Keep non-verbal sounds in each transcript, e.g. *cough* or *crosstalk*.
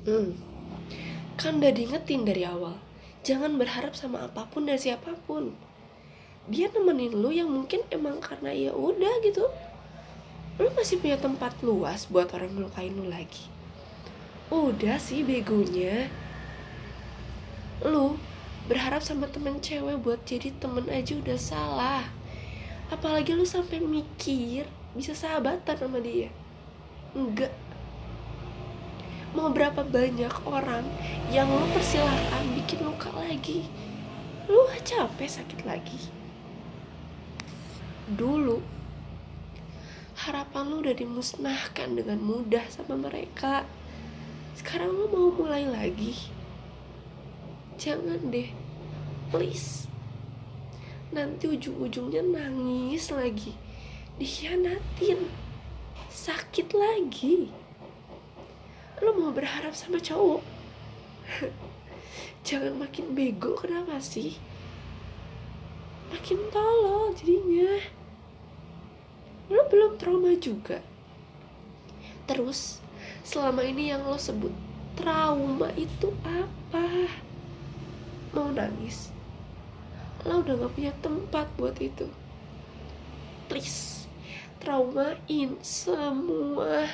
Hmm. Kan udah diingetin dari awal. Jangan berharap sama apa pun dan siapa pun. Dia nemenin lu yang mungkin emang karena ya udah gitu. Lu masih punya tempat luas buat orang ngelukain lu lagi. Udah sih begonya. Lu berharap sama temen cewek buat jadi temen aja udah salah. Apalagi lu sampai mikir bisa sahabatan sama dia. Enggak mau berapa banyak orang yang lo persilahkan bikin luka lagi? Lu capek sakit lagi. Dulu harapan lu udah dimusnahkan dengan mudah sama mereka. Sekarang lu mau mulai lagi. Jangan deh please. Nanti ujung-ujungnya nangis lagi dikhianatin sakit lagi lo mau berharap sama cowok? *laughs* Jangan makin bego kenapa sih? Makin tolol jadinya. Lo belum trauma juga? Terus selama ini yang lo sebut trauma itu apa? Mau nangis? Lo udah gak punya tempat buat itu. Please traumain semua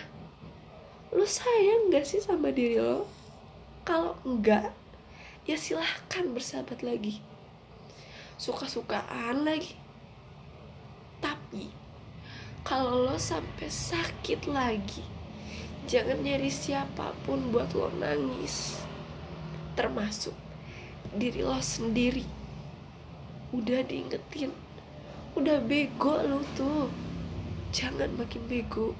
lu sayang gak sih sama diri lo? Kalau enggak ya silahkan bersahabat lagi. Suka-sukaan lagi. Tapi kalau lo sampai sakit lagi jangan nyari siapa pun buat lo nangis. Termasuk diri lo sendiri. Udah diingetin udah bego lo tuh. Jangan makin bego